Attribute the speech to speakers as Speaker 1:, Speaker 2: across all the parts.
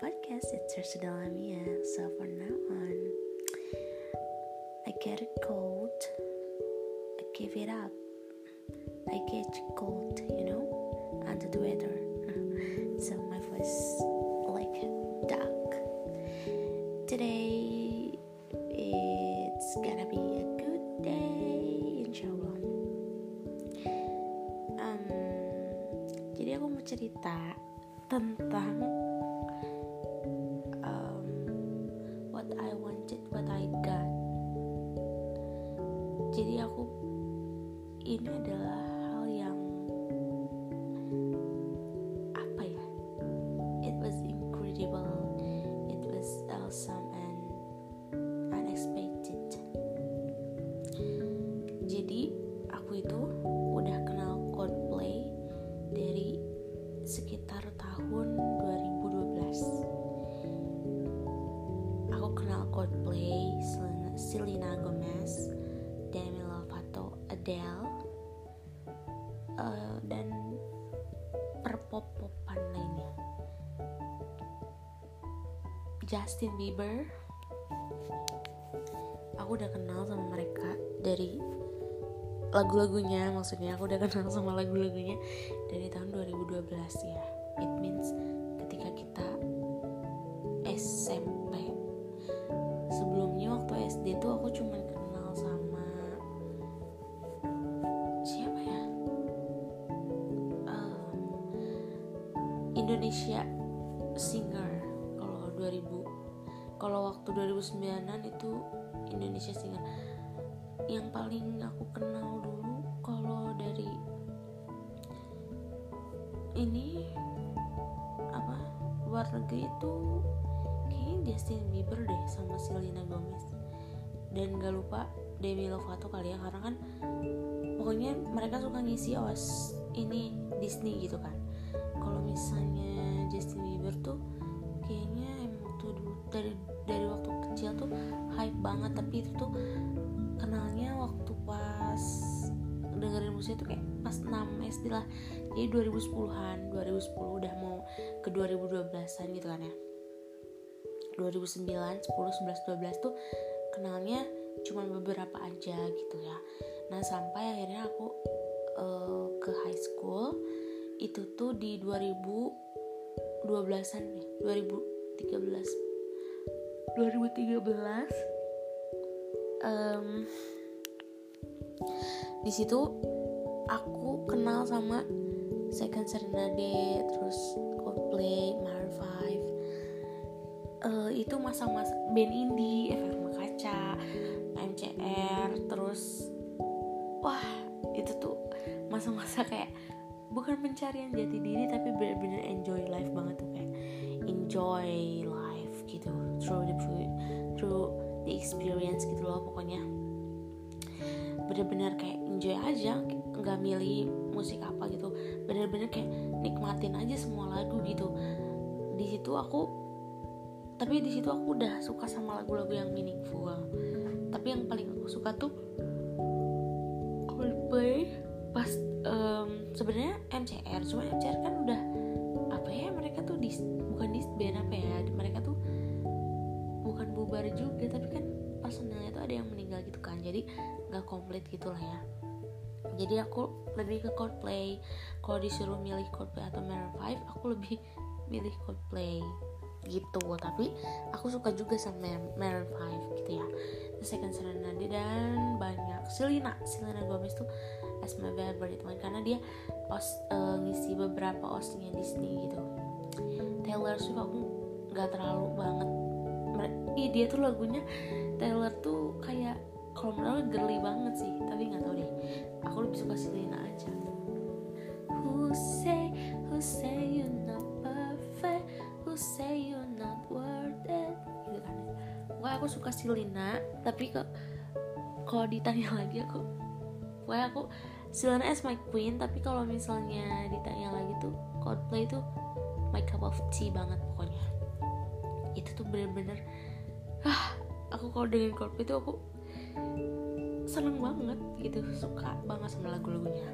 Speaker 1: podcast. It's Rashida Lamia. So for now on, I get a cold. I give it up. I get cold, you know, under the weather. so my voice like dark. Today it's gonna be a good day, insyaallah. Um, jadi aku mau cerita tentang what I wanted, what I got. Jadi aku ini adalah Adele eh, dan perpop-popan lainnya. Justin Bieber. Aku udah kenal sama mereka dari lagu-lagunya maksudnya aku udah kenal sama lagu-lagunya dari tahun 2012 ya. It means kalau waktu 2009an itu Indonesia singer yang paling aku kenal dulu kalau dari ini apa luar negeri itu kayaknya Justin Bieber deh sama Selena Gomez. Dan gak lupa Demi Lovato kali ya karena kan pokoknya mereka suka ngisi os ini Disney gitu kan. Kalau misalnya jadi 2010-an 2010 udah mau ke 2012-an gitu kan ya. 2009, 10, 11, 12 tuh kenalnya cuma beberapa aja gitu ya. Nah sampai akhirnya aku uh, ke high school itu tuh di 2012-an nih 2013 2013 um, di situ aku kenal sama Second Serenade terus Coldplay, Maroon 5 uh, itu masa-masa band indie, efek rumah kaca, MCR terus wah itu tuh masa-masa kayak bukan pencarian jati diri tapi bener-bener enjoy life banget tuh kayak enjoy life gitu through the through the experience gitu loh pokoknya. Bener-bener kayak enjoy aja nggak milih musik apa gitu. Bener-bener kayak nikmatin aja semua lagu gitu. Di situ aku tapi di situ aku udah suka sama lagu-lagu yang meaningful. Tapi yang paling aku suka tuh Coldplay pas um, sebenarnya MCR cuma MCR kan udah apa ya mereka tuh dis, bukan disband apa ya mereka tuh bukan bubar juga tapi kan personalnya tuh ada yang meninggal gitu kan. Jadi nggak komplit gitu lah ya jadi aku lebih ke Coldplay. Kalau disuruh milih Coldplay atau Maroon 5 aku lebih milih Coldplay. Gitu. Tapi aku suka juga sama Maroon 5 gitu ya. The Second Serenade dan banyak. Selena Selena Gomez tuh as my favorite one. Karena dia os, uh, ngisi beberapa osnya Disney gitu. Taylor Swift aku nggak terlalu banget. Ih, dia tuh lagunya Taylor tuh kayak kalau menurut girly banget sih. Tapi nggak tahu deh aku suka Selena tapi kok kalau ditanya lagi aku pokoknya aku Selena as my queen tapi kalau misalnya ditanya lagi tuh Coldplay tuh my cup of tea banget pokoknya. Itu tuh bener-bener ah aku kalau dengerin Coldplay tuh aku seneng banget gitu suka banget sama lagu-lagunya.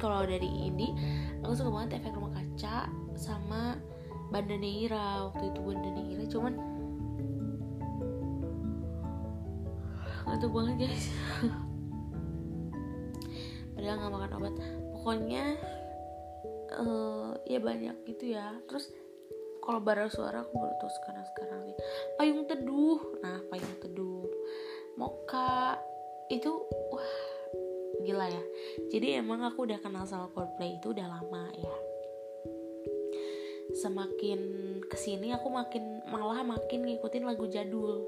Speaker 1: Kalau dari indie aku suka banget efek rumah kaca sama Banda Neira waktu itu Banda Neira cuman ngantuk banget guys. Padahal nggak makan obat. Pokoknya uh, ya banyak gitu ya. Terus kalau bara suara aku baru tahu sekarang sekarang nih. Payung teduh. Nah payung teduh. Moka itu wah gila ya. Jadi emang aku udah kenal sama Coldplay itu udah lama ya semakin ke sini aku makin malah makin ngikutin lagu jadul.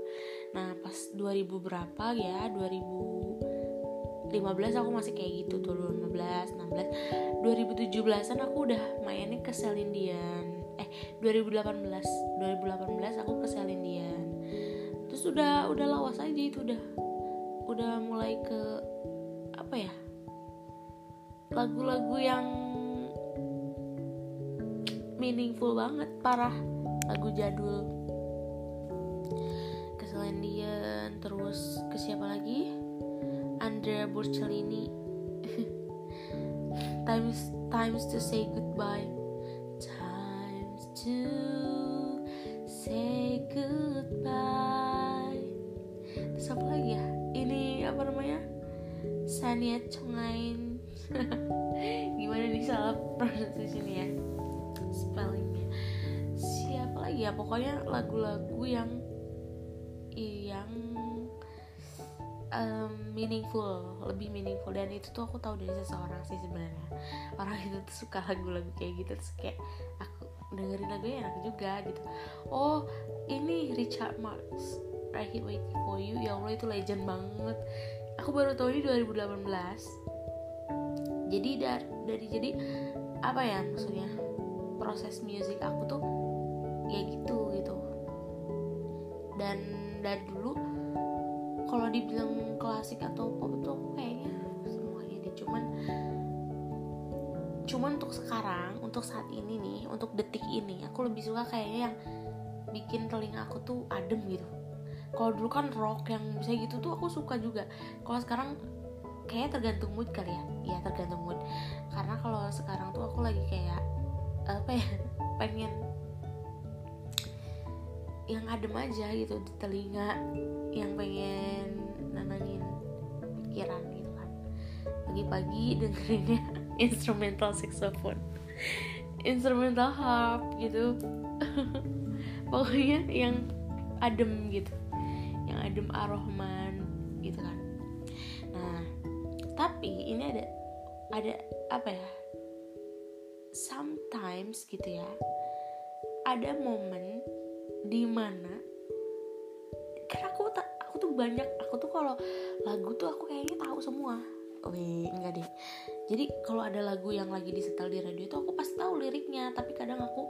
Speaker 1: Nah pas 2000 berapa ya 2015 aku masih kayak gitu tuh 15 16 2017an aku udah mainnya ke Celine Dion eh 2018 2018 aku ke Celine Dion terus udah udah lawas aja itu udah udah mulai ke apa ya lagu-lagu yang meaningful banget parah. Lagu jadul. Ke Celine Dion terus ke siapa lagi? Andrea Bocelini times times to say goodbye. To say goodbye. Terus apa lagi ya? Ini apa namanya? Sania Chongain. Gimana nih salah pronunciation ya spellingnya. Siapa lagi ya? Pokoknya lagu-lagu yang yang um, meaningful lebih meaningful. Dan itu tuh aku tahu dari seseorang sih sebenarnya. Orang itu tuh suka lagu-lagu kayak gitu terus kayak aku dengerin lagunya enak juga gitu. Oh ini Richard Marx I Hate Waiting For You. Ya Allah itu legend banget. Aku baru tahu ini 2018 jadi dari, dari jadi apa ya maksudnya proses musik aku tuh ya gitu gitu. Dan dari dulu kalau dibilang klasik atau pop tuh aku kayaknya semuanya deh. Cuman cuman untuk sekarang untuk saat ini nih untuk detik ini aku lebih suka kayaknya yang bikin telinga aku tuh adem gitu. Kalau dulu kan rock yang bisa gitu tuh aku suka juga. Kalau sekarang kayaknya tergantung mood kali ya. Iya tergantung mood. Karena kalau sekarang tuh aku lagi kayak apa ya pengen yang adem aja gitu di telinga yang pengen nenangin pikiran gitu kan. Pagi-pagi dengerinnya instrumental saxophone instrumental harp gitu. Pokoknya yang adem gitu yang adem arohman gitu kan. Nah tapi ini ada ada apa ya sometimes gitu ya ada momen di mana karena aku aku tuh banyak aku tuh kalau lagu tuh aku kayaknya tahu semua Wih, enggak deh. Jadi kalau ada lagu yang lagi disetel di radio itu aku pasti tahu liriknya, tapi kadang aku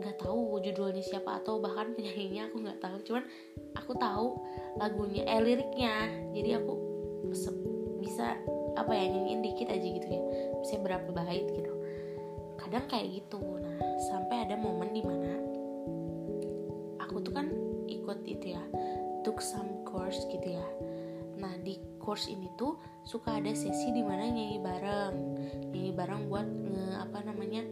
Speaker 1: nggak tahu judulnya siapa atau bahkan penyanyinya aku nggak tahu. Cuman aku tahu lagunya, eh liriknya. Jadi aku bisa apa ya nyanyiin dikit aja gitu ya. Bisa berapa bait gitu. Kadang kayak gitu. Nah, sampai ada momen di mana aku tuh kan ikut itu ya, took some course gitu ya. Nah di course ini tuh suka ada sesi di mana nyanyi bareng nyanyi bareng buat nge apa namanya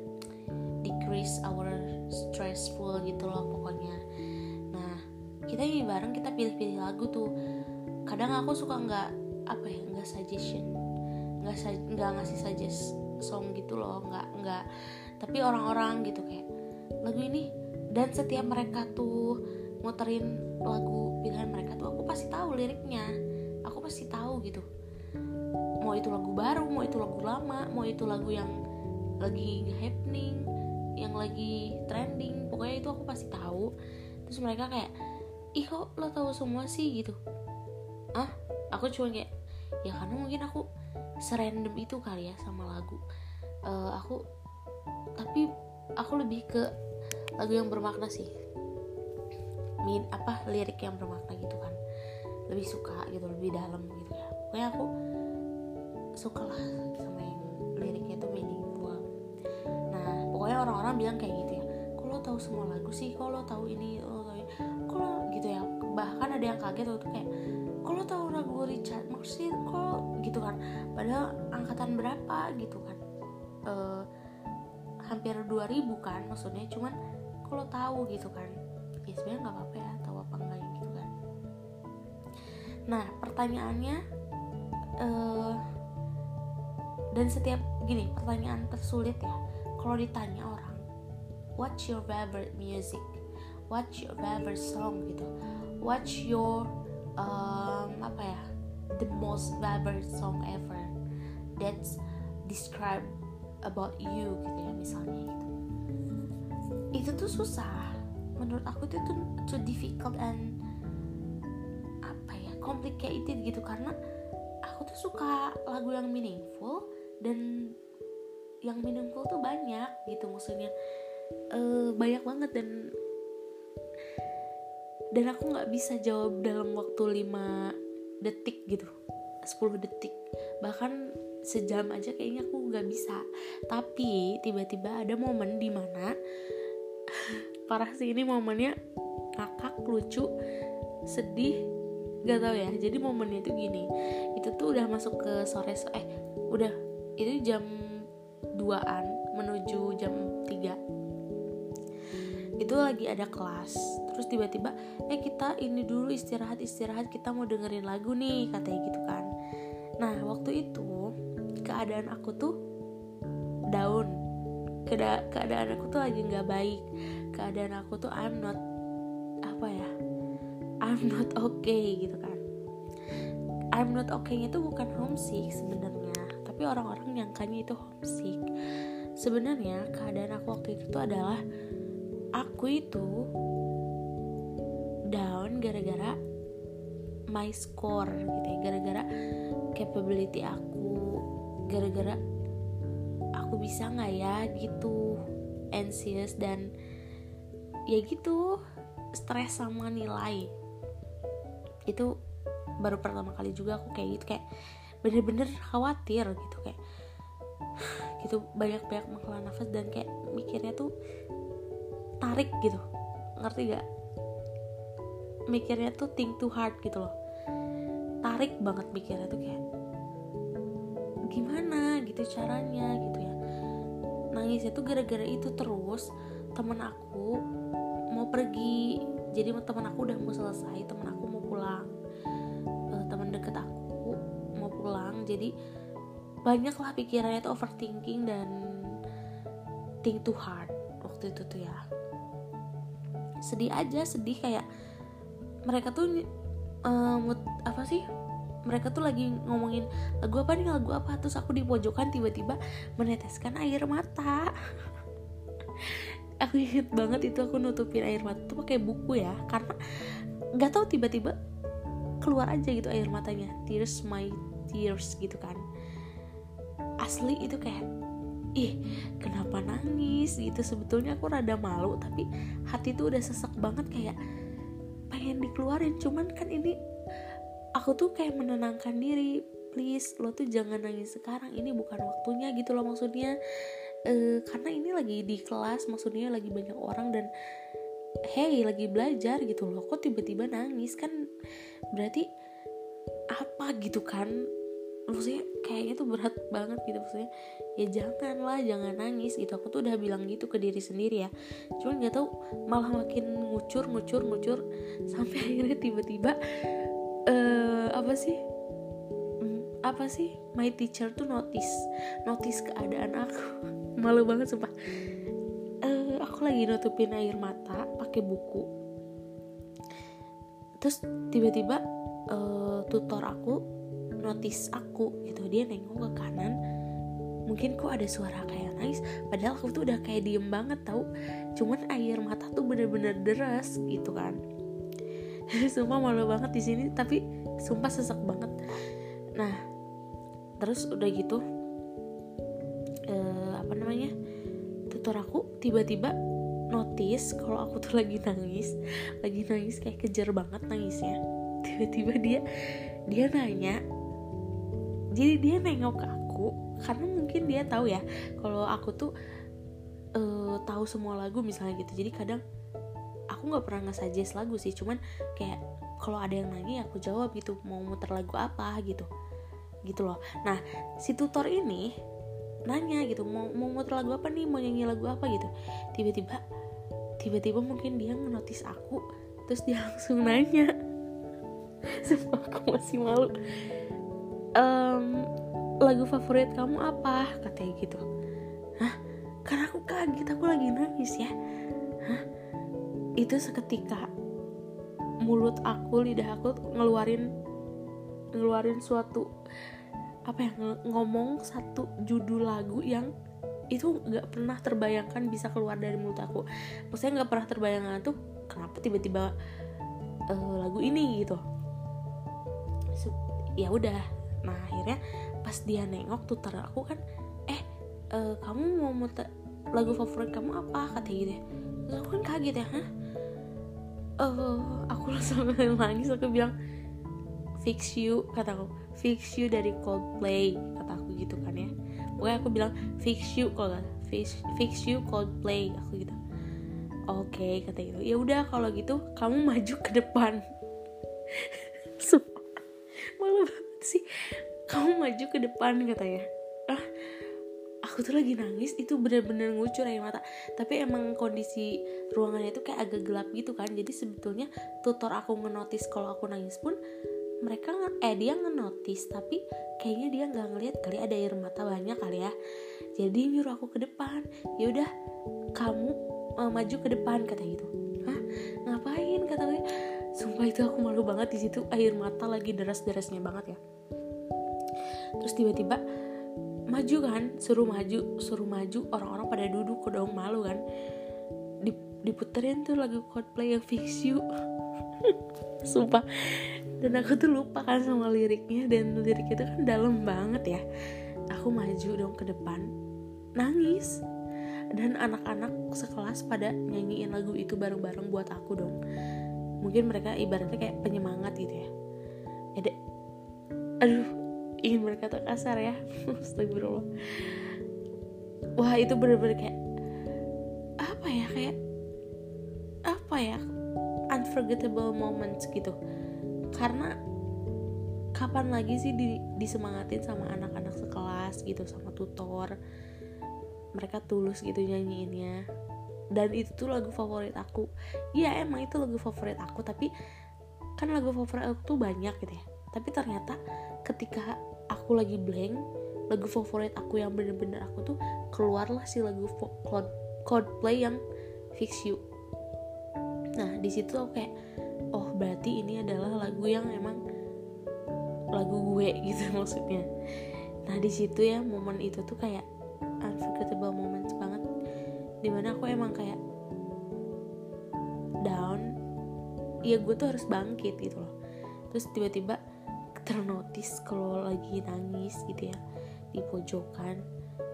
Speaker 1: decrease our stressful gitu loh pokoknya nah kita nyanyi bareng kita pilih-pilih lagu tuh kadang aku suka nggak apa ya nggak suggestion nggak nggak ngasih suggest song gitu loh nggak nggak. Tapi orang-orang gitu kayak lagu ini dan setiap mereka tuh muterin lagu pilihan mereka tuh aku pasti tahu liriknya. Aku pasti tahu gitu. Mau itu lagu baru mau itu lagu lama mau itu lagu yang lagi happening yang lagi trending pokoknya itu aku pasti tahu. Terus mereka kayak ih kok lo tahu semua sih? Gitu. Ah aku cuma kayak ya karena mungkin aku serandom itu kali ya sama lagu. Uh, aku tapi aku lebih ke lagu yang bermakna sih. Min apa lirik yang bermakna gitu kan. Lebih suka gitu lebih dalam gitu ya. Pokoknya aku suka lah sama yang liriknya itu meaningful nah pokoknya orang-orang bilang kayak gitu ya. Kalau tahu semua lagu sih? Kalau tahu ini? Lo kalau gitu ya. Bahkan ada yang kaget waktu kayak kalau tahu lagu Richard sih? Kalau gitu kan. Padahal angkatan berapa gitu kan. Uh, hampir 2000 kan maksudnya. Cuman kalau tahu gitu kan. Ya sebenarnya nggak apa-apa ya tahu apa enggak gitu kan. Nah pertanyaannya uh, dan setiap gini pertanyaan tersulit ya. Kalau ditanya orang what's your favorite music? What's your favorite song? gitu. What's your um, apa ya? The most favorite song ever that's describe about you gitu ya misalnya gitu. Itu tuh susah. Menurut aku itu tuh too difficult and apa ya? Complicated gitu karena aku tuh suka lagu yang meaningful dan yang meaningful tuh banyak gitu. Maksudnya uh, banyak banget dan dan aku nggak bisa jawab dalam waktu 5 detik gitu. 10 detik. Bahkan sejam aja kayaknya aku nggak bisa. Tapi tiba-tiba ada momen di mana parah sih ini momennya kakak lucu sedih gak tau ya. Jadi momennya itu gini. Itu tuh udah masuk ke sore eh udah itu jam 2an menuju jam 3 itu lagi ada kelas. Terus tiba-tiba eh kita ini dulu istirahat istirahat kita mau dengerin lagu nih katanya gitu kan. Nah waktu itu keadaan aku tuh Keda keadaan aku tuh lagi nggak baik. Keadaan aku tuh I'm not apa ya? I'm not okay gitu kan. I'm not okay itu bukan homesick sebenarnya tapi orang-orang nyangkanya itu homesick. Sebenarnya keadaan aku waktu itu tuh adalah aku itu down gara-gara my score gitu ya gara-gara capability aku gara-gara aku bisa nggak ya gitu anxious dan ya gitu stres sama nilai. Itu baru pertama kali juga aku kayak gitu kayak bener-bener khawatir gitu kayak gitu banyak-banyak menghela nafas dan kayak mikirnya tuh tarik gitu. Ngerti gak mikirnya tuh think too hard gitu loh. Tarik banget mikirnya tuh kayak gimana gitu caranya? gitu ya. Nangisnya tuh gara-gara itu terus temen aku mau pergi. Jadi temen aku udah mau selesai temen aku mau pulang. Uh, temen deket aku pulang. Jadi banyak lah pikirannya itu overthinking dan think too hard waktu itu tuh ya sedih aja sedih kayak mereka tuh uh, apa sih? Mereka tuh lagi ngomongin lagu apa nih? Lagu apa? Terus aku di pojokan tiba-tiba meneteskan air mata. Aku inget banget itu aku nutupin air mata tuh pakai buku ya karena nggak tahu tiba-tiba keluar aja gitu air matanya. Tears my tears gitu kan. Asli itu kayak ih kenapa nangis? Gitu. Sebetulnya aku rada malu tapi hati tuh udah sesek banget kayak pengen dikeluarin. Cuman kan ini aku tuh kayak menenangkan diri. Please lo tuh jangan nangis sekarang. Ini bukan waktunya gitu loh maksudnya. E, karena ini lagi di kelas maksudnya lagi banyak orang dan hey lagi belajar gitu loh. Kok tiba-tiba nangis? Kan berarti apa gitu kan? Maksudnya kayaknya tuh berat banget gitu maksudnya ya jangan lah jangan nangis gitu. Aku tuh udah bilang gitu ke diri sendiri ya. Cuman nggak tahu malah makin ngucur ngucur ngucur sampai akhirnya tiba-tiba uh, apa sih? Hmm, apa sih? My teacher tuh notice notice keadaan aku. Malu banget sumpah. Uh, aku lagi nutupin air mata pakai buku. Terus tiba-tiba uh, tutor aku notice aku gitu. Dia nengok ke kanan mungkin kok ada suara kayak nangis padahal aku tuh udah kayak diem banget tau? Cuman air mata tuh bener-bener deras gitu kan. Sumpah malu banget di sini tapi sumpah sesek banget. Nah terus udah gitu uh, apa namanya tutor aku tiba-tiba notice kalau aku tuh lagi nangis lagi nangis kayak kejar banget nangisnya. Tiba-tiba dia dia nanya jadi dia nengok ke aku karena mungkin dia tahu ya kalau aku tuh uh, tahu semua lagu misalnya gitu. Jadi kadang aku nggak pernah nge-suggest lagu sih cuman kayak kalau ada yang nanya aku jawab gitu mau muter lagu apa gitu gitu loh. Nah si tutor ini nanya gitu mau mau muter lagu apa nih? Mau nyanyi lagu apa? gitu. Tiba-tiba tiba-tiba mungkin dia menotis aku terus dia langsung nanya. Sumpah aku masih malu. Um, lagu favorit kamu apa? Katanya gitu. Hah? Karena aku kaget aku lagi nangis ya. Hah? Itu seketika mulut aku lidah aku ngeluarin ngeluarin suatu apa ya ngomong satu judul lagu yang itu nggak pernah terbayangkan bisa keluar dari mulut aku. Maksudnya nggak pernah terbayangkan tuh kenapa tiba-tiba uh, lagu ini gitu. Ya udah. Nah akhirnya pas dia nengok tutor aku kan eh uh, kamu mau muter lagu favorit kamu apa? kata gitu. Ya terus aku kan kaget ya hah? Uh, aku langsung nangis aku bilang fix you kata aku. Fix you dari Coldplay kata aku gitu kan ya. Pokoknya aku bilang fix you kalau gak fix, fix you Coldplay aku gitu. Oke okay, kata gitu ya udah kalau gitu kamu maju ke depan. Malu banget sih kamu maju ke depan katanya. Ah aku tuh lagi nangis itu bener-bener ngucur air mata. Tapi emang kondisi ruangannya itu kayak agak gelap gitu kan. Jadi sebetulnya tutor aku ngenotis kalau aku nangis pun mereka eh dia ngenotis tapi kayaknya dia nggak ngeliat kali ada air mata banyak kali ya. Jadi nyuruh aku ke depan. Ya udah kamu uh, maju ke depan kata gitu. Hah? Ngapain kata gue sumpah itu aku malu banget di situ. Air mata lagi deras-derasnya banget ya terus tiba-tiba maju kan suruh maju suruh maju orang-orang pada duduk kok dong malu kan. Diputerin tuh lagu Coldplay yang Fix You. Sumpah. Dan aku tuh lupa kan sama liriknya dan lirik itu kan dalam banget ya. Aku maju dong ke depan nangis. Dan anak-anak sekelas pada nyanyiin lagu itu bareng-bareng buat aku dong. Mungkin mereka ibaratnya kayak penyemangat gitu ya. Ada aduh ingin berkata kasar ya. Astagfirullah. Wah itu bener-bener kayak apa ya kayak apa ya unforgettable moments gitu. Karena kapan lagi sih di, disemangatin sama anak-anak sekelas gitu sama tutor? Mereka tulus gitu nyanyiinnya. Dan itu tuh lagu favorit aku. Iya emang itu lagu favorit aku tapi kan lagu favorit aku tuh banyak gitu ya. Tapi ternyata ketika aku lagi blank lagu favorit aku yang bener-bener aku tuh keluarlah si lagu Coldplay yang Fix You. Nah di situ aku kayak oh berarti ini adalah lagu yang emang lagu gue gitu maksudnya. Nah di situ ya momen itu tuh kayak unforgettable moments banget. Di mana aku emang kayak down. Ya gue tuh harus bangkit gitu loh. Terus tiba-tiba ternotis kalau lagi nangis gitu ya di pojokan.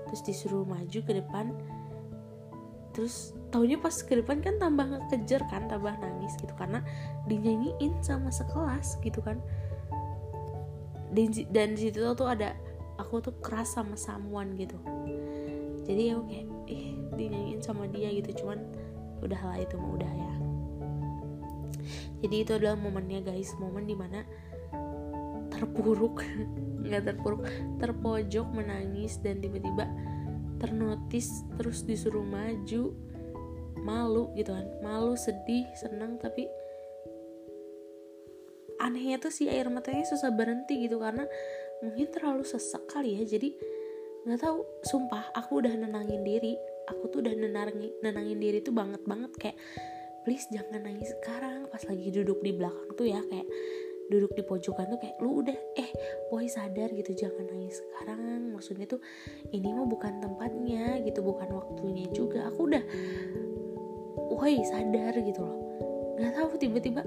Speaker 1: Terus disuruh maju ke depan. Terus taunya pas ke depan kan tambah ngekejar kan tambah nangis gitu. Karena dinyanyiin sama sekelas gitu kan. Dan, dan di situ tuh ada aku tuh keras sama someone gitu. Jadi ya kayak eh dinyanyiin sama dia gitu. Cuman udahlah itu mah udah ya. Jadi itu adalah momennya guys momen di mana terpuruk nggak terpuruk terpojok menangis dan tiba-tiba ternotis terus disuruh maju malu gitu kan. Malu sedih senang tapi anehnya tuh si air matanya susah berhenti gitu karena mungkin terlalu sesak kali ya. Jadi nggak tahu sumpah aku udah nenangin diri. Aku tuh udah nenangin nenangin diri tuh banget banget. Kayak please jangan nangis sekarang. Pas lagi duduk di belakang tuh ya kayak duduk di pojokan tuh kayak lu udah eh boy sadar gitu jangan nangis sekarang. Maksudnya tuh ini mah bukan tempatnya gitu bukan waktunya juga. Aku udah woi sadar gitu loh. Nggak tahu tiba-tiba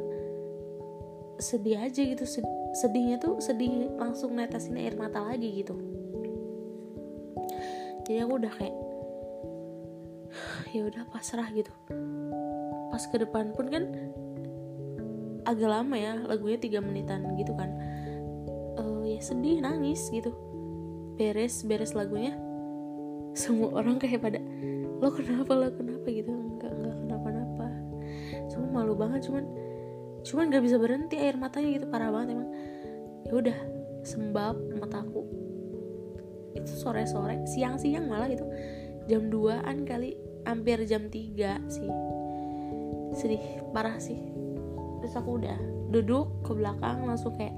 Speaker 1: sedih aja gitu sedihnya tuh sedih langsung netesin air mata lagi gitu. Jadi aku udah kayak ya udah pasrah gitu. Pas ke depan pun kan agak lama ya lagunya tiga menitan gitu kan. Uh, ya sedih nangis gitu. Beres beres lagunya. Semua orang kayak pada lo kenapa lo kenapa? gitu. Enggak enggak kenapa-napa. Cuma malu banget cuman cuman gak bisa berhenti air matanya gitu parah banget emang. Ya udah sembab mataku. Itu sore-sore siang-siang malah itu jam 2an kali hampir jam 3 sih. Sedih parah sih terus aku udah duduk ke belakang langsung kayak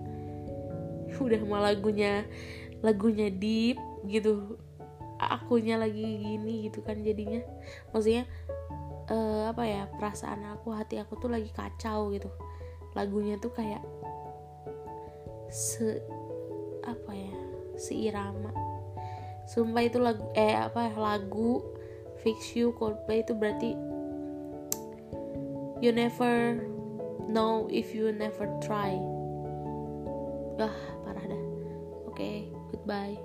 Speaker 1: udah malah lagunya lagunya deep gitu. Akunya lagi gini gitu kan jadinya. Maksudnya uh, apa ya perasaan aku hati aku tuh lagi kacau gitu. Lagunya tuh kayak se apa ya seirama. Sumpah itu lagu eh apa ya lagu fix you Coldplay itu berarti you never know if you never try. Ah parah dah. Oke okay, goodbye